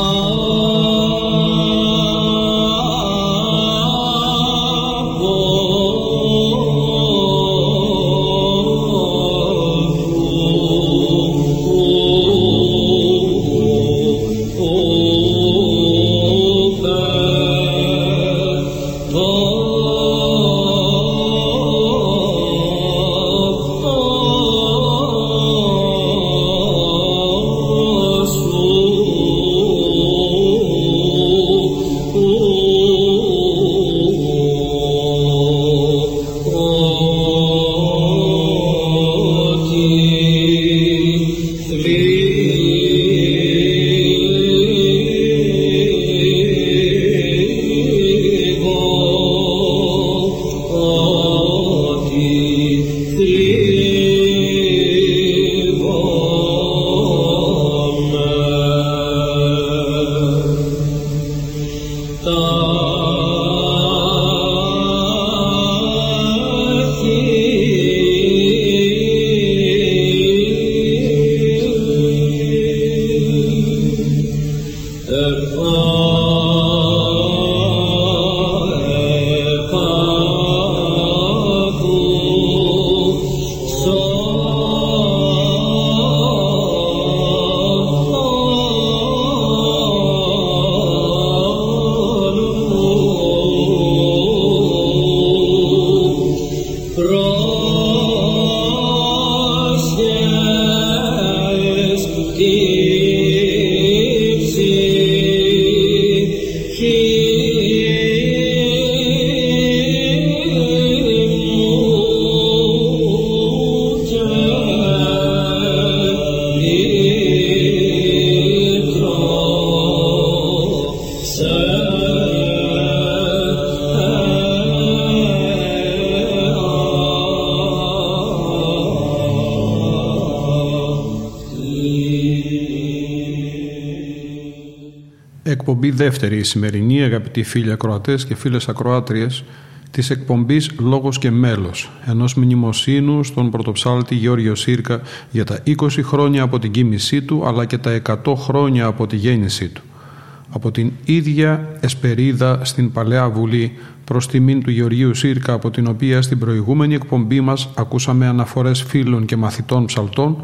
Εκπομπή δεύτερη η σημερινή, αγαπητοί φίλοι ακροατές και φίλες ακροάτριες, της εκπομπής «Λόγος και μέλος», ενός μνημοσύνου στον πρωτοψάλτη Γεώργιο Σύρκα για τα 20 χρόνια από την κοίμησή του, αλλά και τα 100 χρόνια από τη γέννησή του. Από την ίδια εσπερίδα στην Παλαιά Βουλή προς τιμήν του Γεωργίου Σύρκα, από την οποία στην προηγούμενη εκπομπή μας ακούσαμε αναφορές φίλων και μαθητών ψαλτών,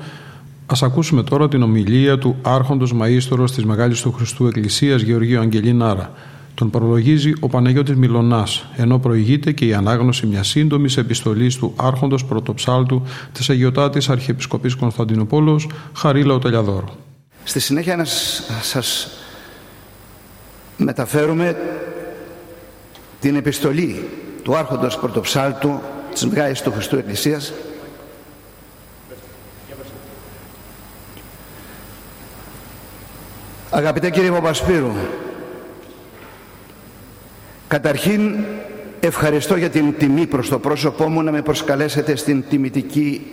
Ας ακούσουμε τώρα την ομιλία του άρχοντος μαΐστορος της Μεγάλης του Χριστού Εκκλησίας Γεωργίου Αγγελίνάρα. Τον προλογίζει ο Παναγιώτης Μιλωνάς, ενώ προηγείται και η ανάγνωση μιας σύντομης επιστολής του άρχοντος πρωτοψάλτου της Αγιωτάτης Αρχιεπισκοπής Κωνσταντινούπολος, Χαρίλα Οτελιαδόρου. Στη συνέχεια να σας μεταφέρουμε την επιστολή του άρχοντος πρωτοψάλτου της Μεγάλης του Χριστού Εκκλησίας Αγαπητέ κύριε Παπασπύρου, καταρχήν ευχαριστώ για την τιμή προς το πρόσωπό μου να με προσκαλέσετε στην τιμητική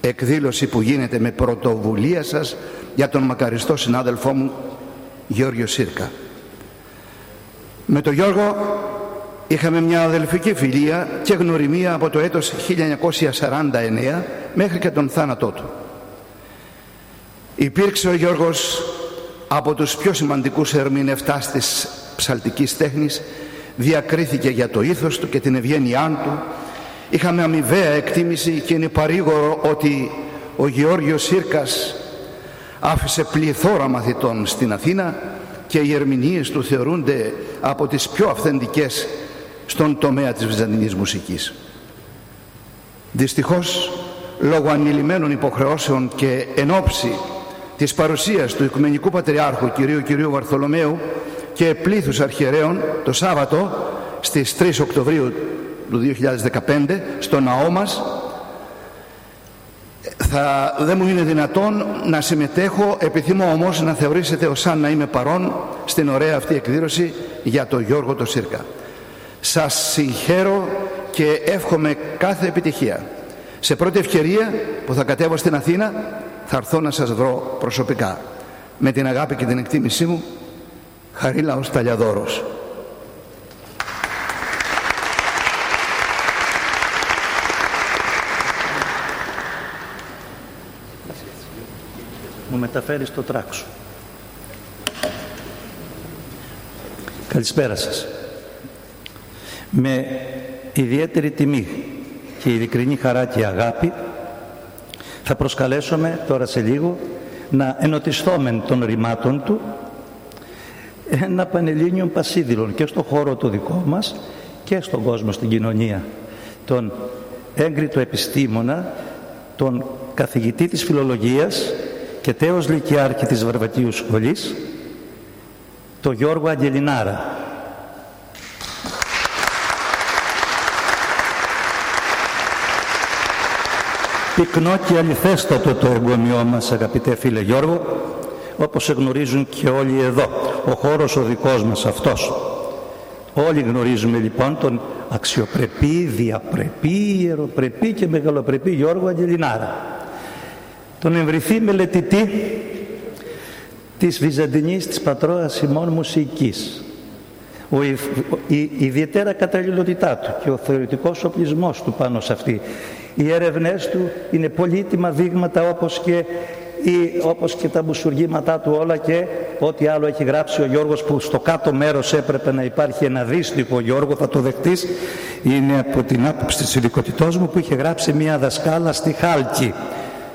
εκδήλωση που γίνεται με πρωτοβουλία σας για τον μακαριστό συνάδελφό μου Γιώργιο Σύρκα. Με τον Γιώργο είχαμε μια αδελφική φιλία και γνωριμία από το έτος 1949 μέχρι και τον θάνατό του. Υπήρξε ο Γιώργος από τους πιο σημαντικούς ερμηνευτάς της ψαλτικής τέχνης διακρίθηκε για το ήθος του και την ευγένειά του είχαμε αμοιβαία εκτίμηση και είναι παρήγορο ότι ο Γεώργιος Σύρκας άφησε πληθώρα μαθητών στην Αθήνα και οι ερμηνείες του θεωρούνται από τις πιο αυθεντικές στον τομέα της βυζαντινής μουσικής. Δυστυχώς, λόγω ανηλυμένων υποχρεώσεων και εν ώψη της παρουσίας του Οικουμενικού Πατριάρχου κυρίου κυρίου Βαρθολομαίου και πλήθους αρχιερέων το Σάββατο στις 3 Οκτωβρίου του 2015 στο ναό μας. Θα, δεν μου είναι δυνατόν να συμμετέχω επιθυμώ όμως να θεωρήσετε ως σαν να είμαι παρόν στην ωραία αυτή εκδήλωση για τον Γιώργο το Σύρκα. Σας συγχαίρω και εύχομαι κάθε επιτυχία. Σε πρώτη ευκαιρία που θα κατέβω στην Αθήνα θα έρθω να σας βρω προσωπικά με την αγάπη και την εκτίμησή μου Χαρίλαος Ταλιαδόρος μου μεταφέρεις το τράξο. Καλησπέρα σας. Με ιδιαίτερη τιμή και ειλικρινή χαρά και αγάπη θα προσκαλέσουμε τώρα σε λίγο να ενωτισθόμεν των ρημάτων του ένα πανελλήνιον πασίδηλων και στο χώρο το δικό μας και στον κόσμο, στην κοινωνία. Τον έγκριτο επιστήμονα, τον καθηγητή της φιλολογίας και τέος Λυκειάρχη της Βαρβατίου Σχολής, το Γιώργο Αγγελινάρα. Πυκνό και αληθέστατο το εγκομιό μας αγαπητέ φίλε Γιώργο, όπως γνωρίζουν και όλοι εδώ, ο χώρος ο δικός μας αυτός. Όλοι γνωρίζουμε λοιπόν τον αξιοπρεπή, διαπρεπή, ιεροπρεπή και μεγαλοπρεπή Γιώργο Αγγελινάρα τον εμβριθή μελετητή της Βυζαντινής της πατρόας ημών μουσικής. Ο, η, η, ιδιαίτερα καταλληλότητά του και ο θεωρητικός οπλισμός του πάνω σε αυτή. Οι έρευνές του είναι πολύτιμα δείγματα όπως και, ή, όπως και τα μπουσουργήματά του όλα και ό,τι άλλο έχει γράψει ο Γιώργος που στο κάτω μέρος έπρεπε να υπάρχει ένα δίστικο Γιώργο θα το δεχτείς είναι από την άποψη της ειδικότητός μου που είχε γράψει μια δασκάλα στη Χάλκη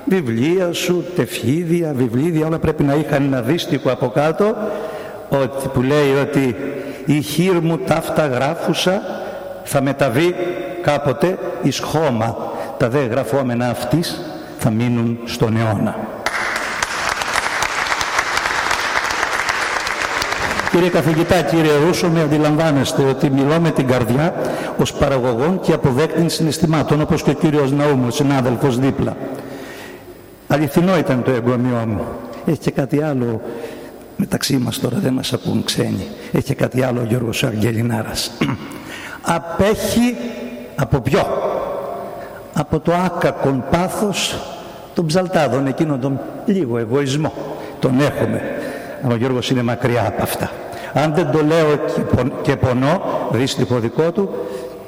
βιβλία σου, τεφίδια, βιβλίδια, όλα πρέπει να είχαν ένα δίστικο από κάτω ότι, που λέει ότι η χείρ μου ταύτα γράφουσα θα μεταβεί κάποτε εις χώμα. Τα δε γραφόμενα αυτής θα μείνουν στον αιώνα. Κύριε καθηγητά, κύριε Ρούσο, με αντιλαμβάνεστε ότι μιλώ με την καρδιά ως παραγωγών και αποδέκτη συναισθημάτων, όπως και ο κύριος Ναούμου, συνάδελφος δίπλα. Αληθινό ήταν το εγκομιό μου. Έχει και κάτι άλλο μεταξύ μας τώρα δεν μας ακούν ξένοι. Έχει και κάτι άλλο ο Γιώργος Αγγελινάρας. Απέχει από ποιο; Από το άκακον πάθος των ψαλτάδων, εκείνον τον λίγο εγωισμό. Τον έχουμε. Ο Γιώργος είναι μακριά από αυτά. Αν δεν το λέω και πονώ, δύστιχο δικό του,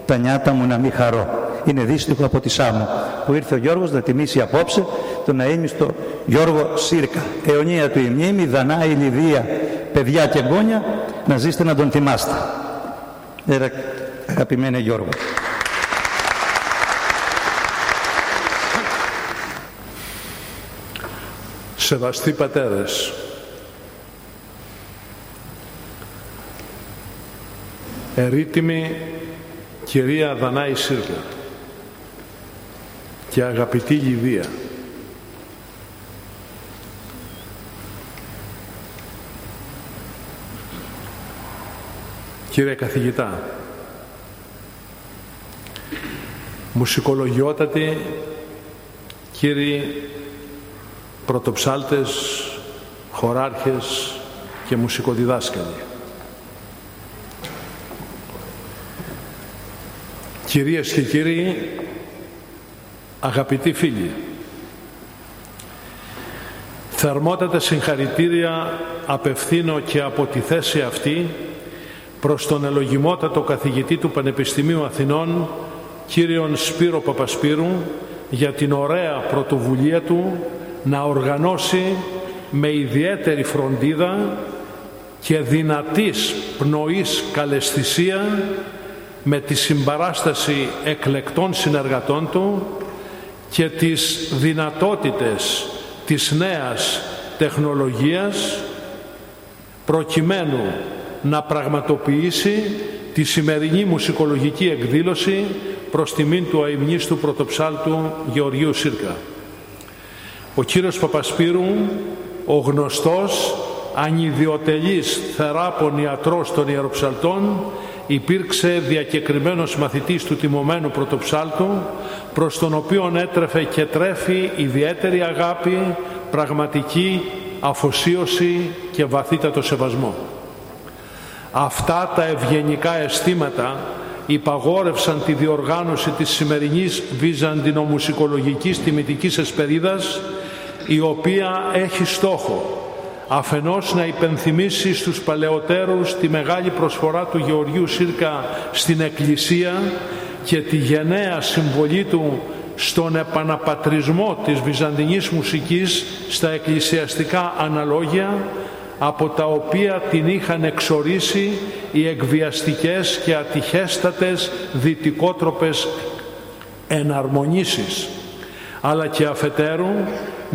τα νιάτα μου να μην χαρώ είναι δύστιχο από τη Σάμο που ήρθε ο Γιώργος να τιμήσει απόψε τον αείμιστο Γιώργο Σύρκα αιωνία του η μνήμη, Δανάη, Λιδία παιδιά και γκόνια να ζήστε να τον θυμάστε Έρα, αγαπημένε Γιώργο Σεβαστοί πατέρες ερήτημη κυρία Δανάη Σύρκα και αγαπητή Λιδία. Κύριε καθηγητά, μουσικολογιότατοι, κύριοι πρωτοψάλτες, χωράρχες, και μουσικοδιδάσκαλοι. Κυρίες και κύριοι, αγαπητοί φίλοι, θερμότατα συγχαρητήρια απευθύνω και από τη θέση αυτή προς τον ελογιμότατο καθηγητή του Πανεπιστημίου Αθηνών, κύριον Σπύρο Παπασπύρου, για την ωραία πρωτοβουλία του να οργανώσει με ιδιαίτερη φροντίδα και δυνατής πνοής καλεσθησία με τη συμπαράσταση εκλεκτών συνεργατών του και τις δυνατότητες της νέας τεχνολογίας προκειμένου να πραγματοποιήσει τη σημερινή μουσικολογική εκδήλωση προς τιμήν του αημνίστου πρωτοψάλτου Γεωργίου Σύρκα. Ο κύριος Παπασπύρου, ο γνωστός ανιδιοτελής θεράπων ιατρός των ιεροψαλτών, υπήρξε διακεκριμένος μαθητής του τιμωμένου πρωτοψάλτου, προς τον οποίο έτρεφε και τρέφει ιδιαίτερη αγάπη, πραγματική αφοσίωση και βαθύτατο σεβασμό. Αυτά τα ευγενικά αισθήματα υπαγόρευσαν τη διοργάνωση της σημερινής βυζαντινομουσικολογικής τιμητικής εσπερίδας η οποία έχει στόχο αφενός να υπενθυμίσει στους παλαιότερους τη μεγάλη προσφορά του Γεωργίου Σύρκα στην Εκκλησία και τη γενναία συμβολή του στον επαναπατρισμό της βυζαντινής μουσικής στα εκκλησιαστικά αναλόγια από τα οποία την είχαν εξορίσει οι εκβιαστικές και ατυχέστατες δυτικότροπες εναρμονήσεις αλλά και αφετέρου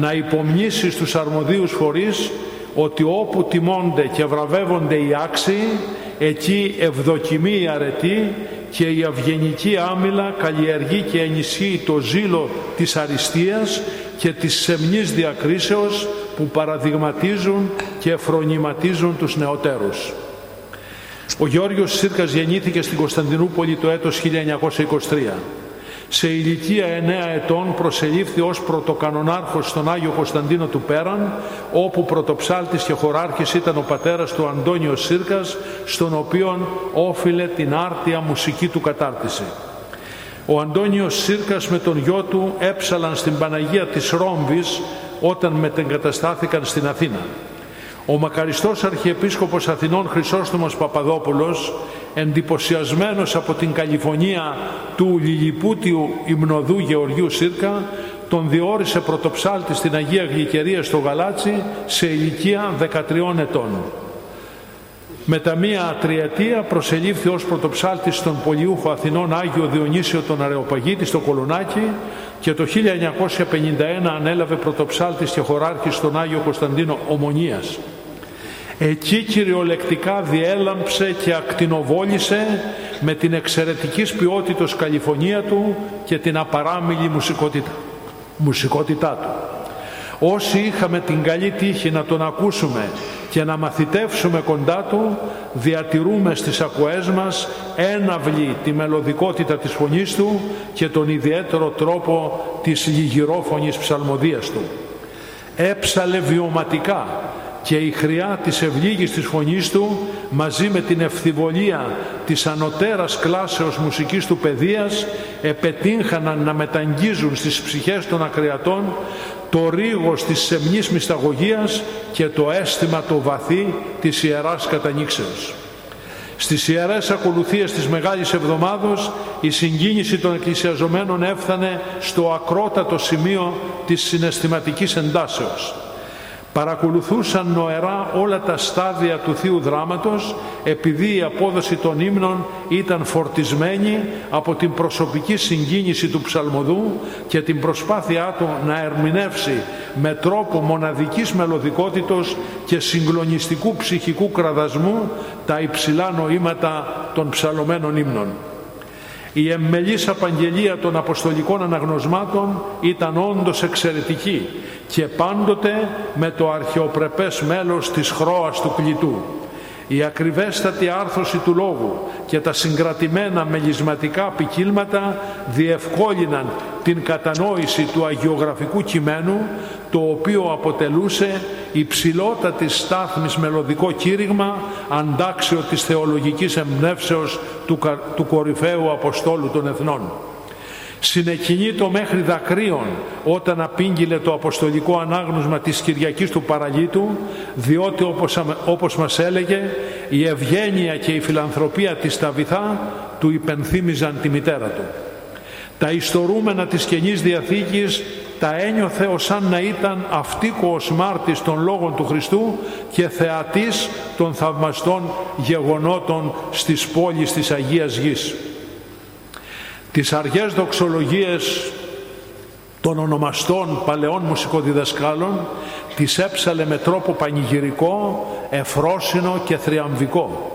να υπομνήσει στους αρμοδίους φορείς ότι όπου τιμώνται και βραβεύονται οι άξιοι εκεί ευδοκιμεί η αρετή και η αυγενική άμυλα καλλιεργεί και ενισχύει το ζήλο της αριστείας και της σεμνής διακρίσεως που παραδειγματίζουν και φρονηματίζουν τους νεοτέρους. Ο Γεώργιος Σύρκας γεννήθηκε στην Κωνσταντινούπολη το έτος 1923. Σε ηλικία 9 ετών προσελήφθη ως πρωτοκανονάρχος στον Άγιο Κωνσταντίνο του Πέραν, όπου πρωτοψάλτης και χωράρχης ήταν ο πατέρας του Αντώνιο Σύρκας, στον οποίον όφιλε την άρτια μουσική του κατάρτιση. Ο Αντώνιος Σύρκας με τον γιο του έψαλαν στην Παναγία της Ρόμβης όταν μετεγκαταστάθηκαν στην Αθήνα. Ο μακαριστός Αρχιεπίσκοπος Αθηνών Χρυσόστομος Παπαδόπουλος, εντυπωσιασμένος από την καλυφωνία του Λιλιπούτιου Υμνοδού Γεωργίου Σύρκα, τον διόρισε πρωτοψάλτη στην Αγία Γλυκερία στο Γαλάτσι σε ηλικία 13 ετών. Μετά μία τριετία προσελήφθη ως πρωτοψάλτης στον πολιούχο Αθηνών Άγιο Διονύσιο τον Αρεοπαγίτη στο Κολονάκι και το 1951 ανέλαβε πρωτοψάλτης και χωράρχης στον Άγιο Κωνσταντίνο Ομονίας. Εκεί κυριολεκτικά διέλαμψε και ακτινοβόλησε με την εξαιρετική ποιότητα καλυφωνία του και την απαράμιλη μουσικότητα, μουσικότητά του. Όσοι είχαμε την καλή τύχη να τον ακούσουμε και να μαθητεύσουμε κοντά του, διατηρούμε στις ακοές μας έναυλη τη μελωδικότητα της φωνής του και τον ιδιαίτερο τρόπο της λιγυρόφωνης ψαλμοδίας του. Έψαλε βιωματικά και η χρειά της ευλίγης της φωνής του μαζί με την ευθυβολία της ανωτέρας κλάσεως μουσικής του παιδείας επετύχαναν να μεταγγίζουν στις ψυχές των ακριατών το ρίγος της σεμνής μυσταγωγίας και το αίσθημα το βαθύ της Ιεράς Κατανήξεως. Στις Ιερές Ακολουθίες της Μεγάλης Εβδομάδος η συγκίνηση των εκκλησιαζομένων έφτανε στο ακρότατο σημείο της συναισθηματικής εντάσεως παρακολουθούσαν νοερά όλα τα στάδια του Θείου Δράματος επειδή η απόδοση των ύμνων ήταν φορτισμένη από την προσωπική συγκίνηση του ψαλμοδού και την προσπάθειά του να ερμηνεύσει με τρόπο μοναδικής μελωδικότητος και συγκλονιστικού ψυχικού κραδασμού τα υψηλά νοήματα των ψαλωμένων ύμνων. Η εμμελής απαγγελία των Αποστολικών Αναγνωσμάτων ήταν όντως εξαιρετική και πάντοτε με το αρχαιοπρεπές μέλος της χρώας του κλητού. η ακριβέστατη άρθρωση του λόγου και τα συγκρατημένα μελισματικά ποικίλματα διευκόλυναν την κατανόηση του αγιογραφικού κειμένου το οποίο αποτελούσε υψηλότατη στάθμης μελωδικό κήρυγμα αντάξιο της θεολογικής εμπνεύσεως του, του κορυφαίου Αποστόλου των Εθνών. Συνεκινεί το μέχρι δακρύων όταν απήγγειλε το αποστολικό ανάγνωσμα της Κυριακής του Παραλίτου διότι όπως, όπως μας έλεγε η ευγένεια και η φιλανθρωπία της Ταβιθά του υπενθύμιζαν τη μητέρα του. Τα ιστορούμενα της Καινής Διαθήκης τα ένιωθε ως σαν να ήταν αυτίκοος μάρτης των λόγων του Χριστού και θεατής των θαυμαστών γεγονότων στις πόλεις της Αγίας Γης. Τις αργές δοξολογίες των ονομαστών παλαιών μουσικοδιδασκάλων τις έψαλε με τρόπο πανηγυρικό, εφρόσινο και θριαμβικό.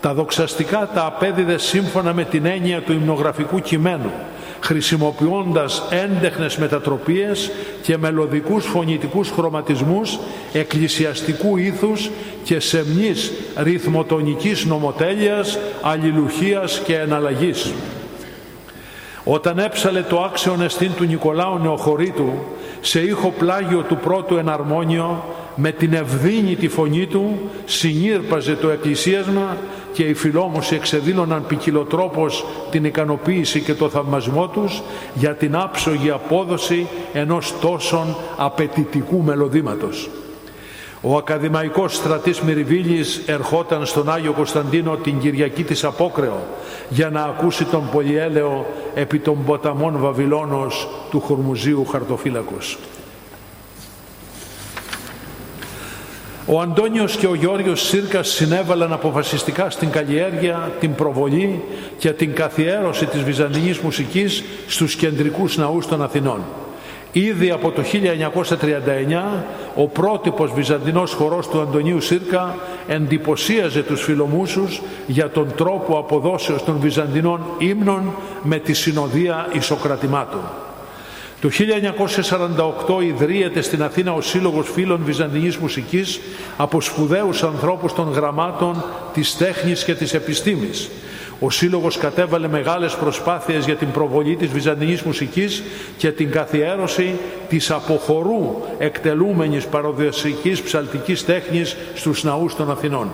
Τα δοξαστικά τα απέδιδε σύμφωνα με την έννοια του υμνογραφικού κειμένου, χρησιμοποιώντας έντεχνες μετατροπίες και μελωδικούς φωνητικούς χρωματισμούς εκκλησιαστικού ήθους και σεμνής ρυθμοτονικής νομοτέλειας, αλληλουχίας και εναλλαγής. Όταν έψαλε το άξιον εστίν του Νικολάου Νεοχωρίτου σε ήχο πλάγιο του πρώτου εναρμόνιο με την ευδίνητη φωνή του συνήρπαζε το εκκλησίασμα και οι φιλόμουσοι εξεδήλωναν ποικιλοτρόπως την ικανοποίηση και το θαυμασμό τους για την άψογη απόδοση ενός τόσον απαιτητικού μελωδήματος. Ο ακαδημαϊκός στρατής Μυριβίλης ερχόταν στον Άγιο Κωνσταντίνο την Κυριακή της Απόκρεο για να ακούσει τον πολυέλαιο επί των ποταμών Βαβυλώνος του Χορμουζίου Χαρτοφύλακος. Ο Αντώνιος και ο Γιώργος Σύρκας συνέβαλαν αποφασιστικά στην καλλιέργεια, την προβολή και την καθιέρωση της βυζαντινής μουσικής στους κεντρικούς ναούς των Αθηνών. Ήδη από το 1939 ο πρότυπος βυζαντινός χορός του Αντωνίου Σύρκα εντυπωσίαζε τους φιλομούσους για τον τρόπο αποδόσεως των βυζαντινών ύμνων με τη συνοδεία ισοκρατημάτων. Το 1948 ιδρύεται στην Αθήνα ο Σύλλογος Φίλων Βυζαντινής Μουσικής από σπουδαίους ανθρώπους των γραμμάτων, της τέχνης και της επιστήμης ο Σύλλογος κατέβαλε μεγάλες προσπάθειες για την προβολή της βυζαντινής μουσικής και την καθιέρωση της αποχωρού εκτελούμενης παροδοσιακής ψαλτικής τέχνης στους ναούς των Αθηνών.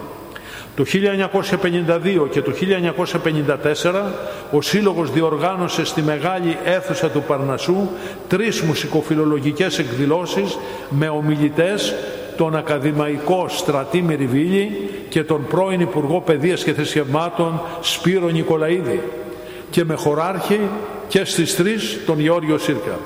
Το 1952 και το 1954 ο Σύλλογος διοργάνωσε στη μεγάλη αίθουσα του Παρνασσού τρεις μουσικοφιλολογικές εκδηλώσεις με ομιλητές τον ακαδημαϊκό Στρατή Μυριβίλη και τον πρώην Υπουργό Παιδείας και Θρησκευμάτων Σπύρο Νικολαίδη και με χωράρχη και στις τρεις τον Γεώργιο Σύρκα.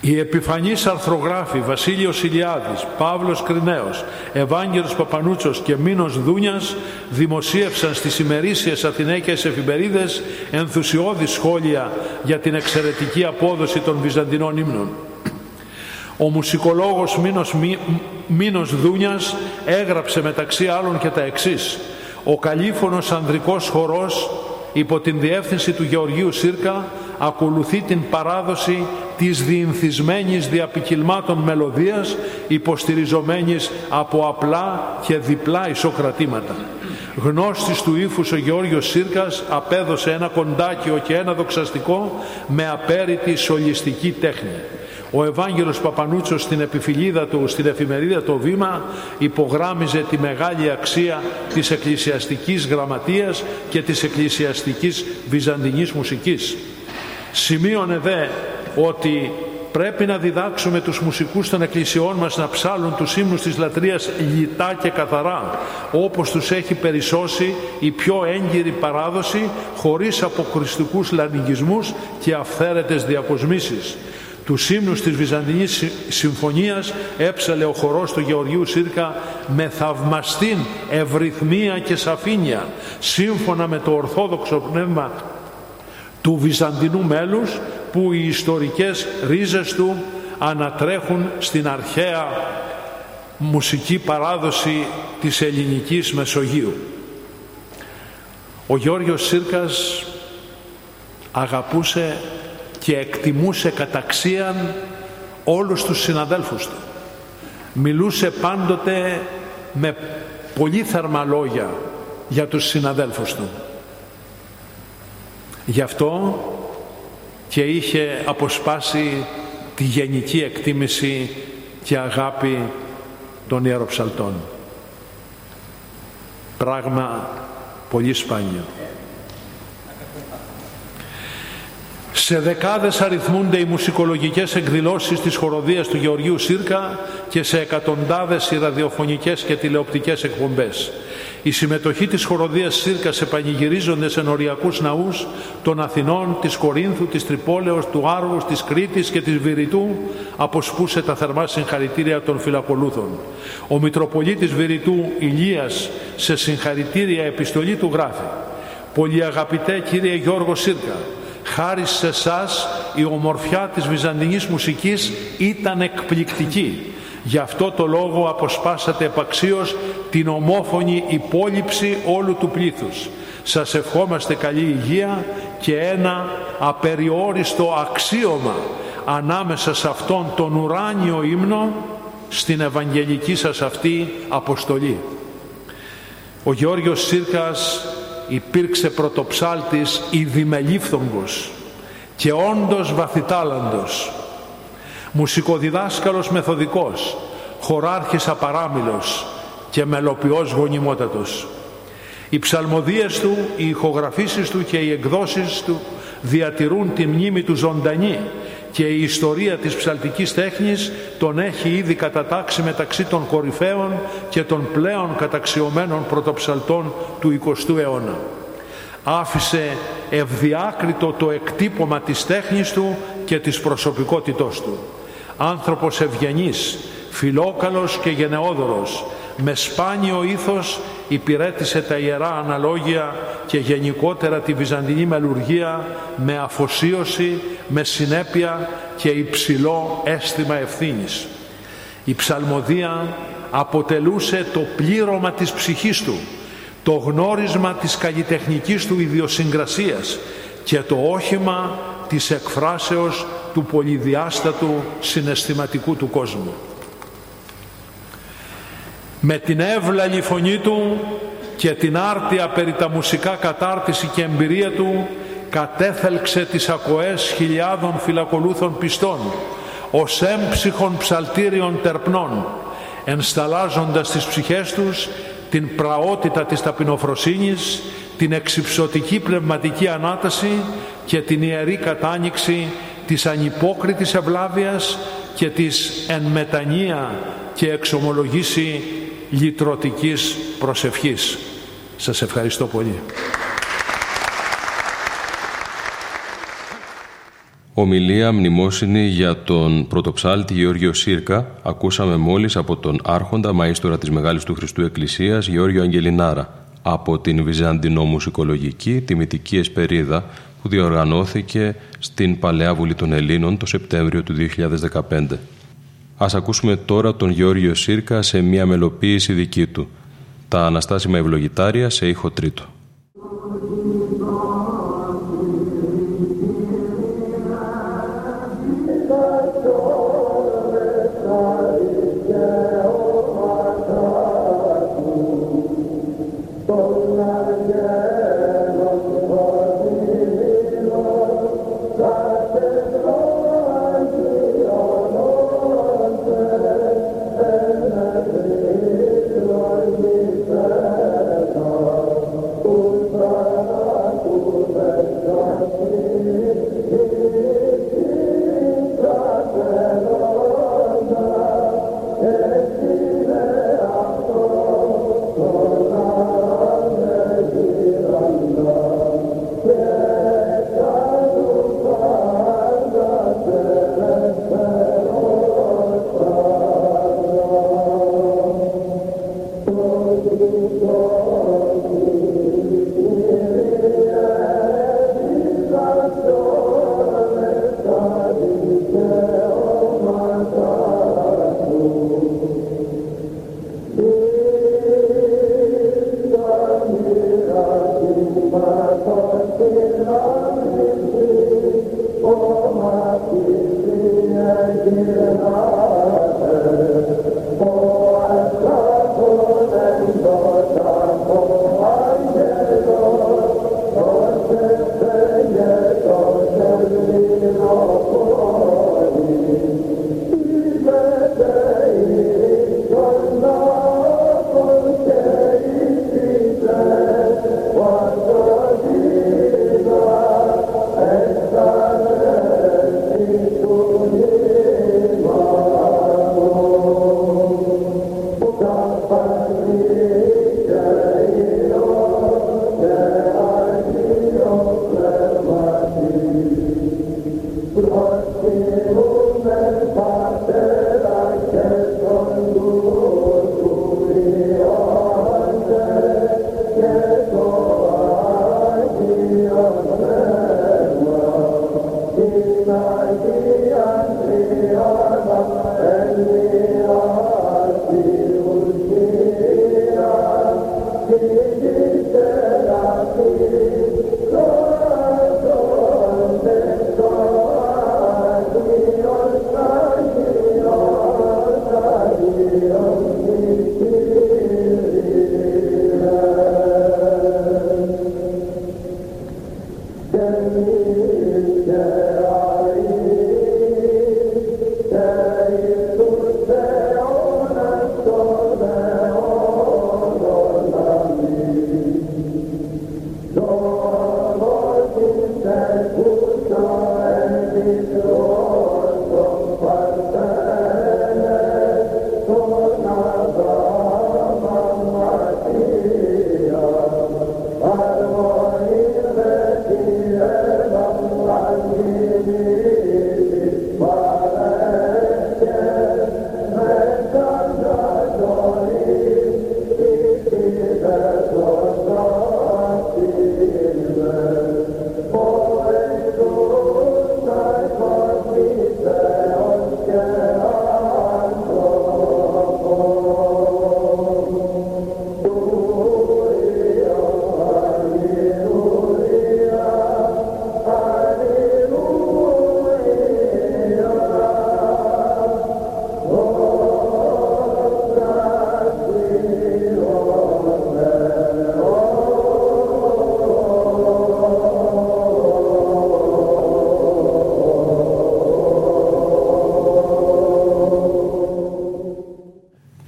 Οι επιφανείς αρθρογράφοι Βασίλειος Ηλιάδης, Παύλος Κρινέος, Ευάγγελος Παπανούτσος και Μίνος Δούνιας δημοσίευσαν στις ημερήσιες αθηναίκες εφημερίδες ενθουσιώδη σχόλια για την εξαιρετική απόδοση των Βυζαντινών ύμνων. Ο μουσικολόγος Μίνος, Μίνος Δούνιας έγραψε μεταξύ άλλων και τα εξής. Ο καλήφωνος ανδρικός χορός υπό την διεύθυνση του Γεωργίου Σύρκα ακολουθεί την παράδοση της διηνθισμένης διαπικιλμάτων μελωδίας υποστηριζομένης από απλά και διπλά ισοκρατήματα. Γνώστης του ύφους ο Γεώργιος Σύρκας απέδωσε ένα κοντάκιο και ένα δοξαστικό με απέρητη σολιστική τέχνη. Ο Ευάγγελος Παπανούτσος στην επιφυλίδα του, στην εφημερίδα το Βήμα, υπογράμμιζε τη μεγάλη αξία της εκκλησιαστικής γραμματείας και της εκκλησιαστικής βυζαντινής μουσικής. Σημείωνε δε ότι πρέπει να διδάξουμε τους μουσικούς των εκκλησιών μας να ψάλουν τους ύμνους της λατρείας λιτά και καθαρά, όπως τους έχει περισσώσει η πιο έγκυρη παράδοση, χωρίς αποκριστικούς λανιγισμούς και αυθαίρετες διακοσμήσεις. Τους ύμνους της Βυζαντινής Συμφωνίας έψαλε ο χορός του Γεωργίου Σύρκα με θαυμαστήν ευρυθμία και σαφήνεια σύμφωνα με το ορθόδοξο πνεύμα του Βυζαντινού μέλους που οι ιστορικές ρίζες του ανατρέχουν στην αρχαία μουσική παράδοση της ελληνικής Μεσογείου. Ο Γιώργος Σύρκας αγαπούσε και εκτιμούσε καταξίαν όλους τους συναδέλφους του. Μιλούσε πάντοτε με πολύ θερμά λόγια για τους συναδέλφους του. Γι' αυτό και είχε αποσπάσει τη γενική εκτίμηση και αγάπη των ιεροψαλτών. Πράγμα πολύ σπάνιο. Σε δεκάδες αριθμούνται οι μουσικολογικές εκδηλώσεις της χοροδίας του Γεωργίου Σύρκα και σε εκατοντάδες οι ραδιοφωνικές και τηλεοπτικές εκπομπές. Η συμμετοχή της χοροδίας Σύρκας σε πανηγυρίζοντες ενοριακούς ναούς των Αθηνών, της Κορίνθου, της Τρυπόλεως, του Άργους, της Κρήτης και της Βηρητού αποσπούσε τα θερμά συγχαρητήρια των φυλακολούθων. Ο Μητροπολίτης Βηρητού Ηλίας σε συγχαρητήρια επιστολή του γράφει «Πολύ αγαπητέ κύριε Γιώργο Σύρκα, χάρη σε εσάς η ομορφιά της βυζαντινής μουσικής ήταν εκπληκτική. Γι' αυτό το λόγο αποσπάσατε επαξίως την ομόφωνη υπόλοιψη όλου του πλήθους. Σας ευχόμαστε καλή υγεία και ένα απεριόριστο αξίωμα ανάμεσα σε αυτόν τον ουράνιο ύμνο στην Ευαγγελική σας αυτή αποστολή. Ο Γεώργιος Σύρκας υπήρξε πρωτοψάλτης ειδημελήφθογκος και όντως βαθυτάλαντος, μουσικοδιδάσκαλος μεθοδικός, χωράρχης απαράμιλος και μελοποιός γονιμότατος. Οι ψαλμοδίες του, οι ηχογραφήσεις του και οι εκδόσεις του διατηρούν τη μνήμη του ζωντανή και η ιστορία της ψαλτικής τέχνης τον έχει ήδη κατατάξει μεταξύ των κορυφαίων και των πλέον καταξιωμένων πρωτοψαλτών του 20ου αιώνα. Άφησε ευδιάκριτο το εκτύπωμα της τέχνης του και της προσωπικότητός του. Άνθρωπος ευγενής, φιλόκαλος και γενναιόδωρος, με σπάνιο ήθος υπηρέτησε τα ιερά αναλόγια και γενικότερα τη βυζαντινή μελουργία με αφοσίωση, με συνέπεια και υψηλό αίσθημα ευθύνης. Η ψαλμοδία αποτελούσε το πλήρωμα της ψυχής του, το γνώρισμα της καλλιτεχνικής του ιδιοσυγκρασίας και το όχημα της εκφράσεως του πολυδιάστατου συναισθηματικού του κόσμου. Με την εύλαλη φωνή του και την άρτια περί τα μουσικά κατάρτιση και εμπειρία του κατέθελξε τις ακοές χιλιάδων φυλακολούθων πιστών ως έμψυχων ψαλτήριων τερπνών ενσταλάζοντας τις ψυχές τους την πραότητα της ταπεινοφροσύνης, την εξυψωτική πνευματική ανάταση και την ιερή κατάνοιξη της ανυπόκριτης ευλάβειας και της εν μετανία και εξομολογήσει λυτρωτικής προσευχής. Σας ευχαριστώ πολύ. Ομιλία μνημόσυνη για τον πρωτοψάλτη Γεώργιο Σύρκα ακούσαμε μόλις από τον άρχοντα μαΐστορα της Μεγάλης του Χριστού Εκκλησίας Γεώργιο Αγγελινάρα από την Βυζαντινό-Μουσικολογική Τιμητική Εσπερίδα που διοργανώθηκε στην Παλαιά Βουλή των Ελλήνων το Σεπτέμβριο του 2015. Ας ακούσουμε τώρα τον Γεώργιο Σύρκα σε μια μελοποίηση δική του. Τα αναστάσιμα ευλογητάρια σε ήχο τρίτο.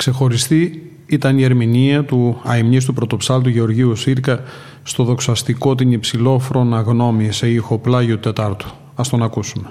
Ξεχωριστή ήταν η ερμηνεία του αιμνίστου πρωτοψάλτου Γεωργίου Σύρκα στο δοξαστικό την υψηλόφρονα γνώμη σε ήχο πλάγιο Τετάρτου. Ας τον ακούσουμε.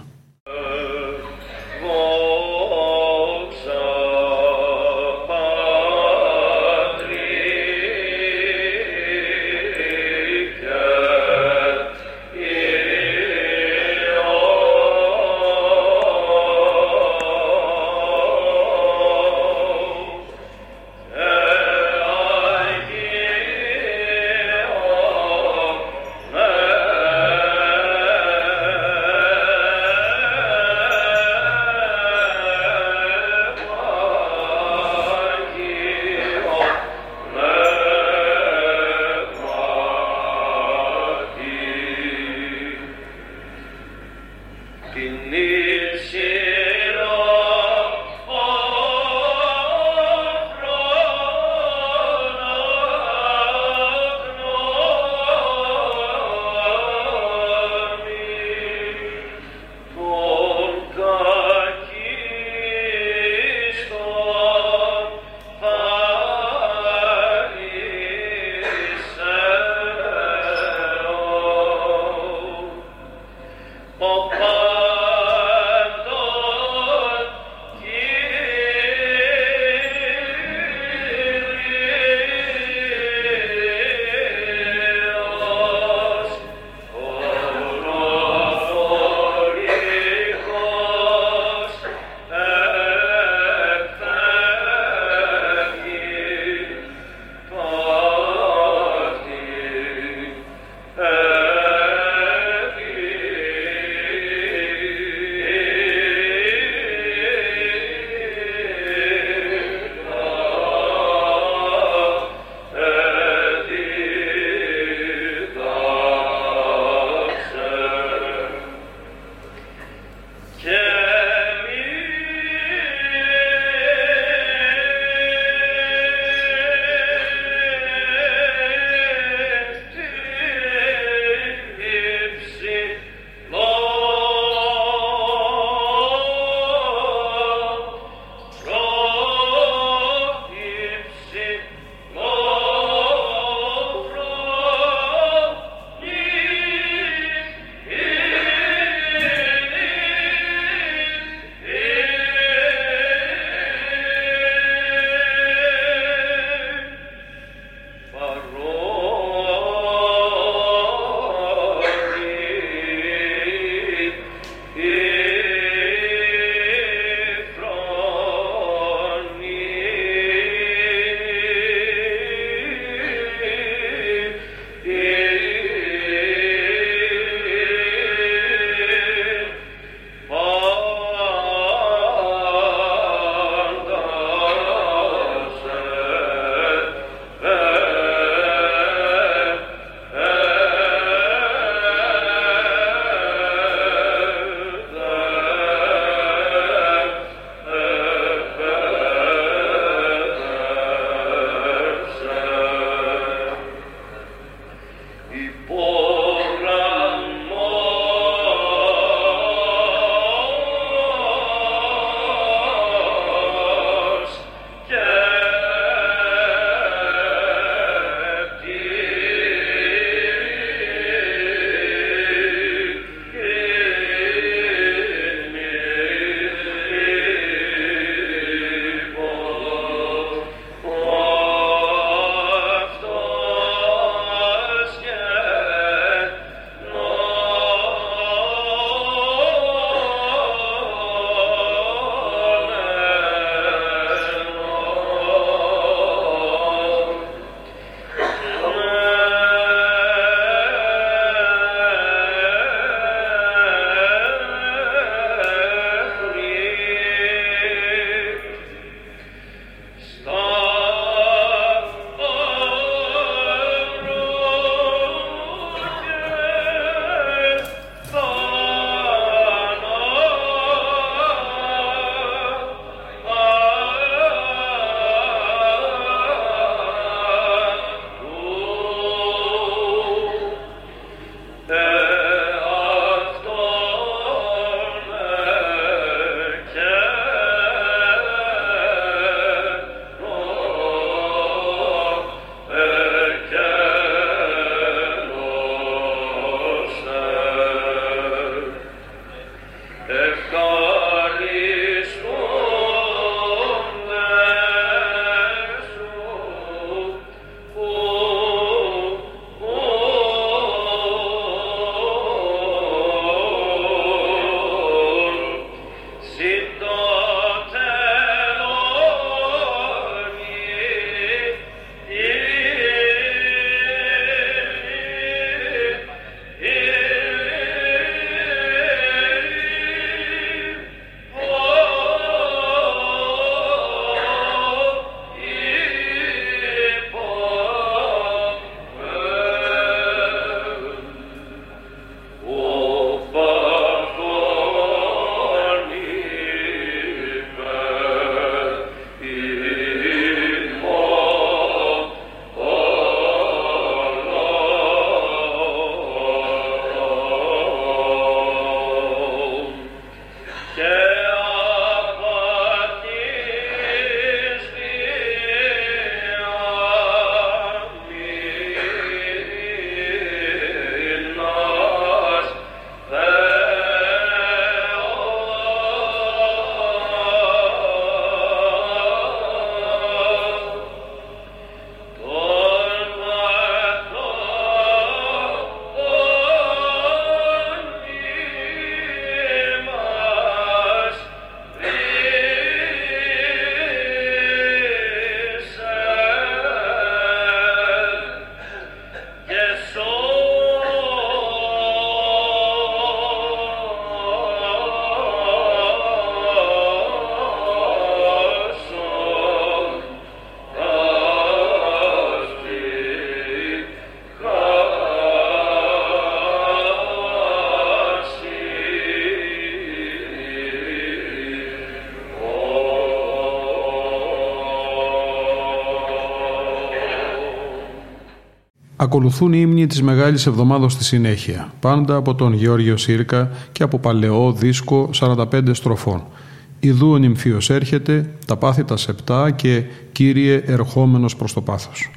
Ακολουθούν οι ύμνοι της Μεγάλης Εβδομάδος στη συνέχεια, πάντα από τον Γεώργιο Σύρκα και από παλαιό δίσκο 45 στροφών. Ιδού ο νυμφίος έρχεται, τα πάθη τα σεπτά και «Κύριε ερχόμενος προς το πάθος».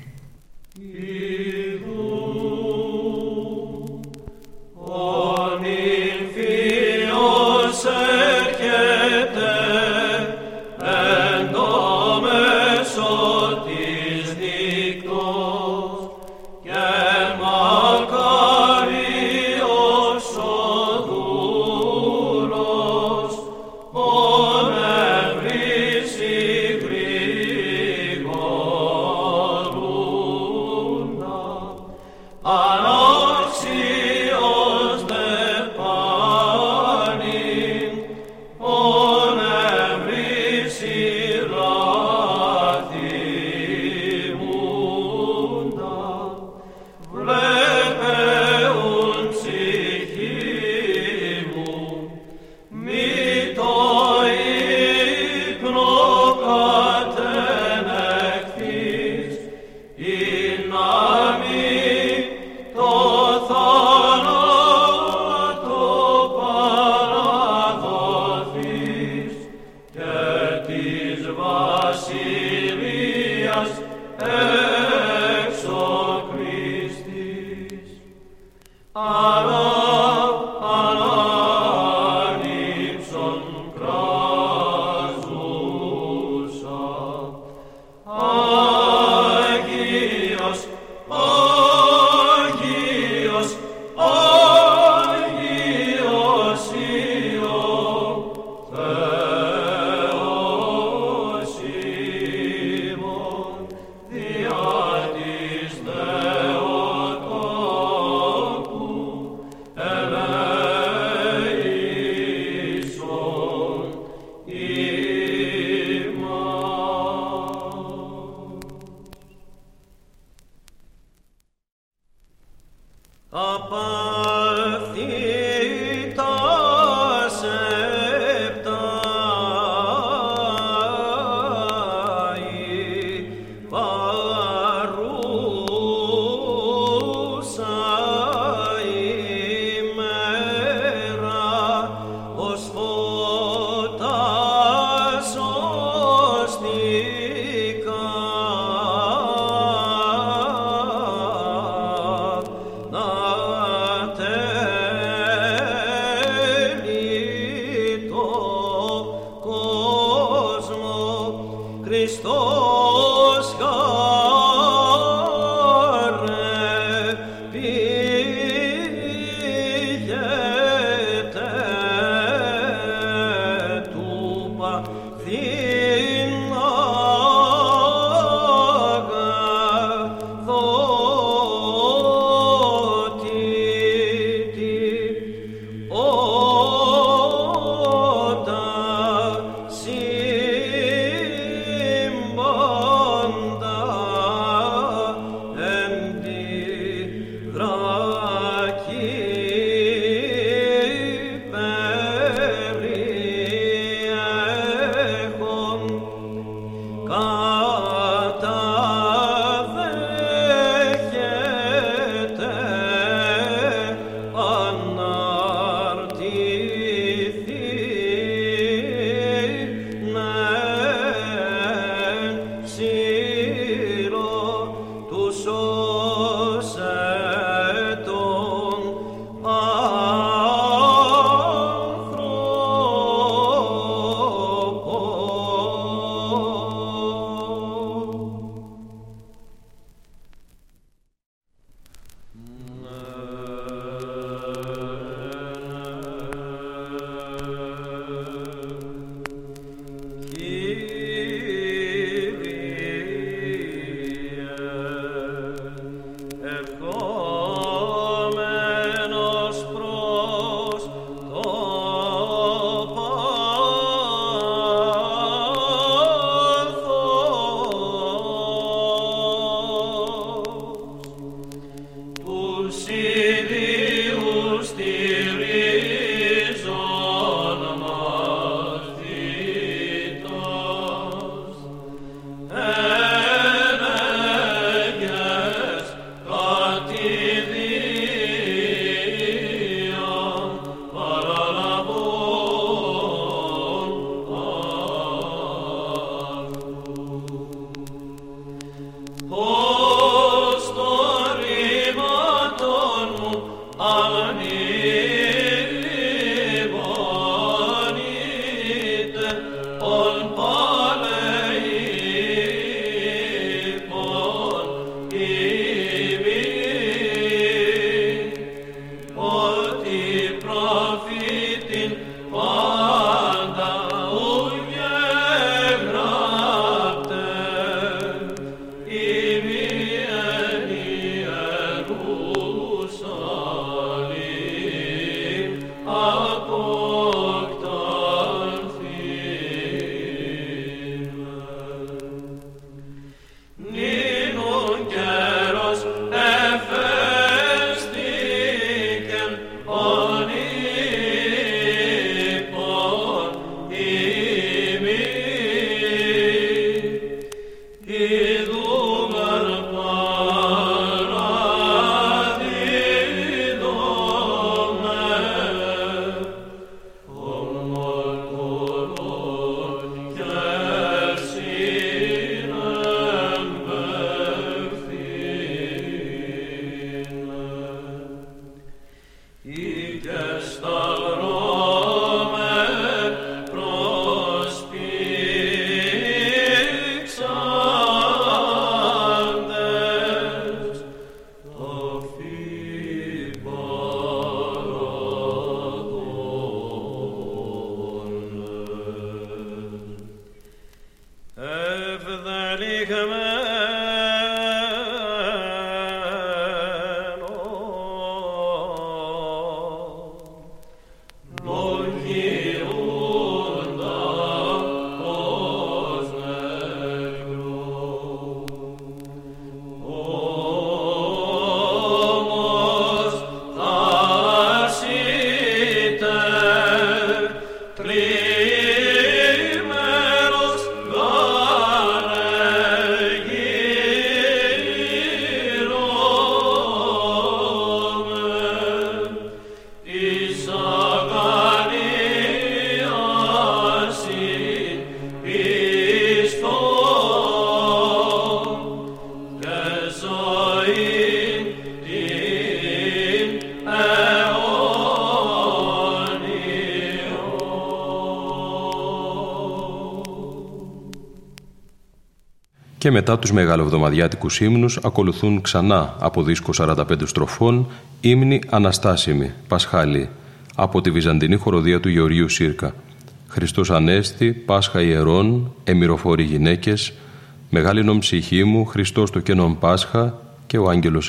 Και μετά τους μεγαλοβδομαδιάτικους ύμνους ακολουθούν ξανά από δίσκο 45 στροφών ύμνη Αναστάσιμη, Πασχάλη, από τη Βυζαντινή χοροδία του Γεωργίου Σύρκα. Χριστός Ανέστη, Πάσχα Ιερών, Εμυροφόροι Γυναίκες, Μεγάλη Νομψυχή μου, Χριστός το Κένον Πάσχα και ο Άγγελος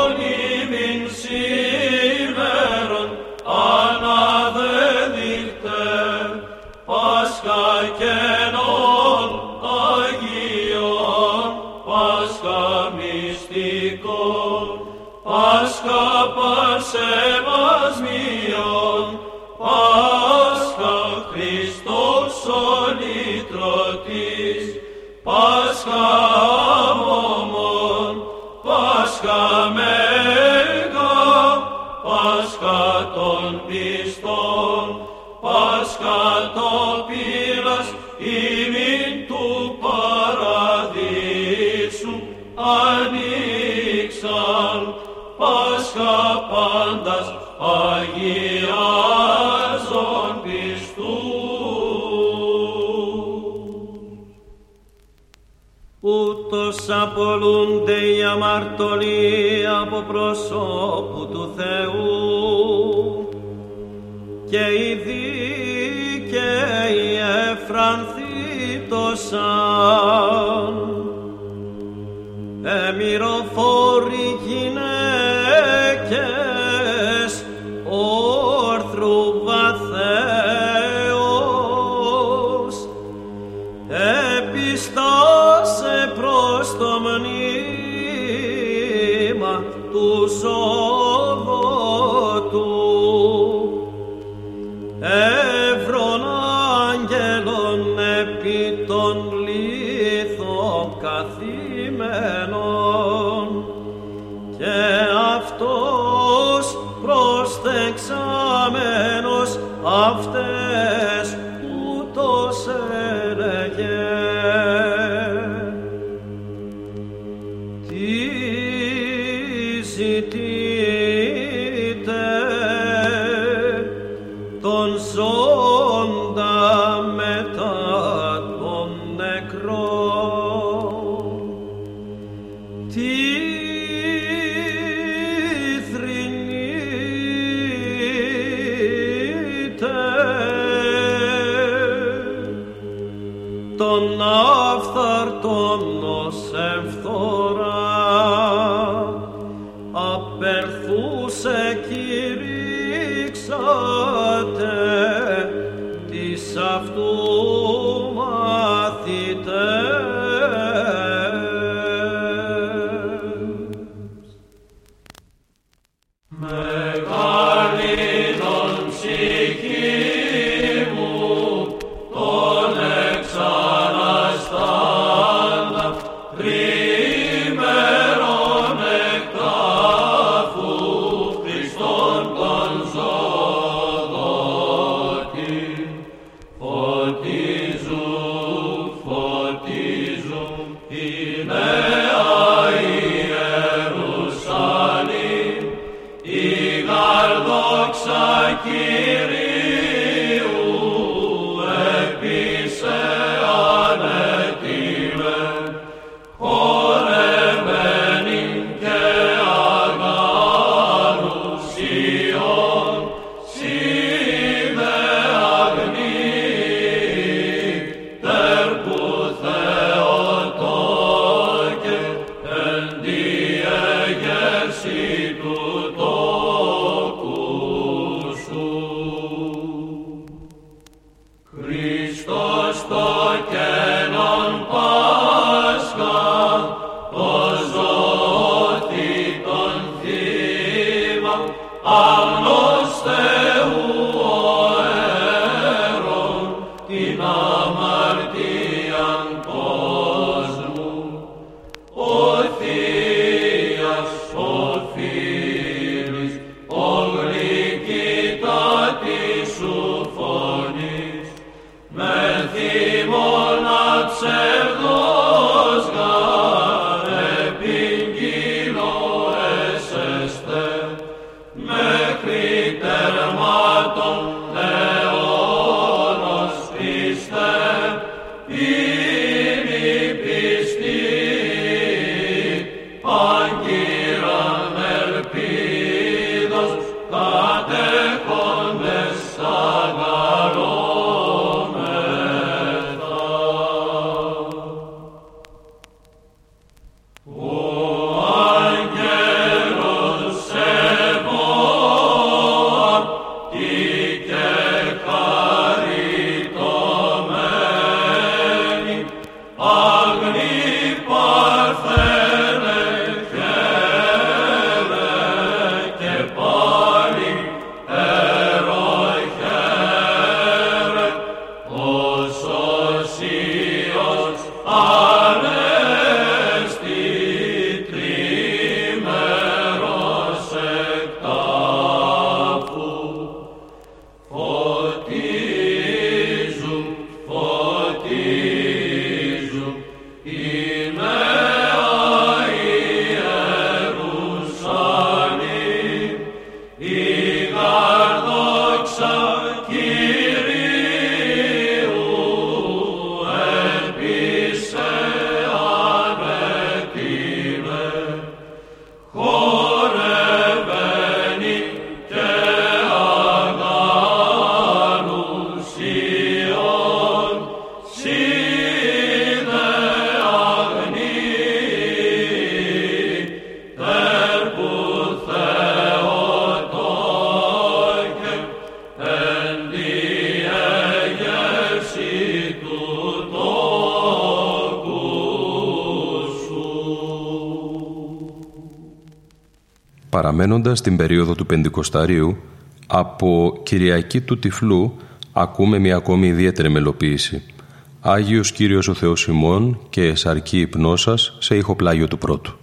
άφθαρτον ως ευθορά. Παραμένοντας στην περίοδο του Πεντηκοσταρίου, από Κυριακή του Τυφλού ακούμε μια ακόμη ιδιαίτερη μελοποίηση. Άγιος Κύριος ο Θεός ημών και σαρκή υπνώσας σε ηχοπλάγιο του πρώτου.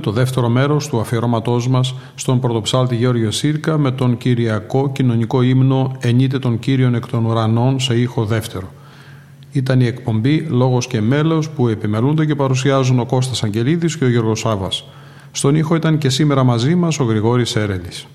Το δεύτερο μέρος του αφιερώματός μας στον πρωτοψάλτη Γεώργιο Σύρκα με τον κυριακό κοινωνικό ύμνο «Ενείτε των Κύριων εκ των ουρανών» σε ήχο δεύτερο. Ήταν η εκπομπή «Λόγος και μέλος» που επιμελούνται και παρουσιάζουν ο Κώστας Αγγελίδης και ο Γιώργος Σάβας. Στον ήχο ήταν και σήμερα μαζί μας ο Γρηγόρης Έρελης.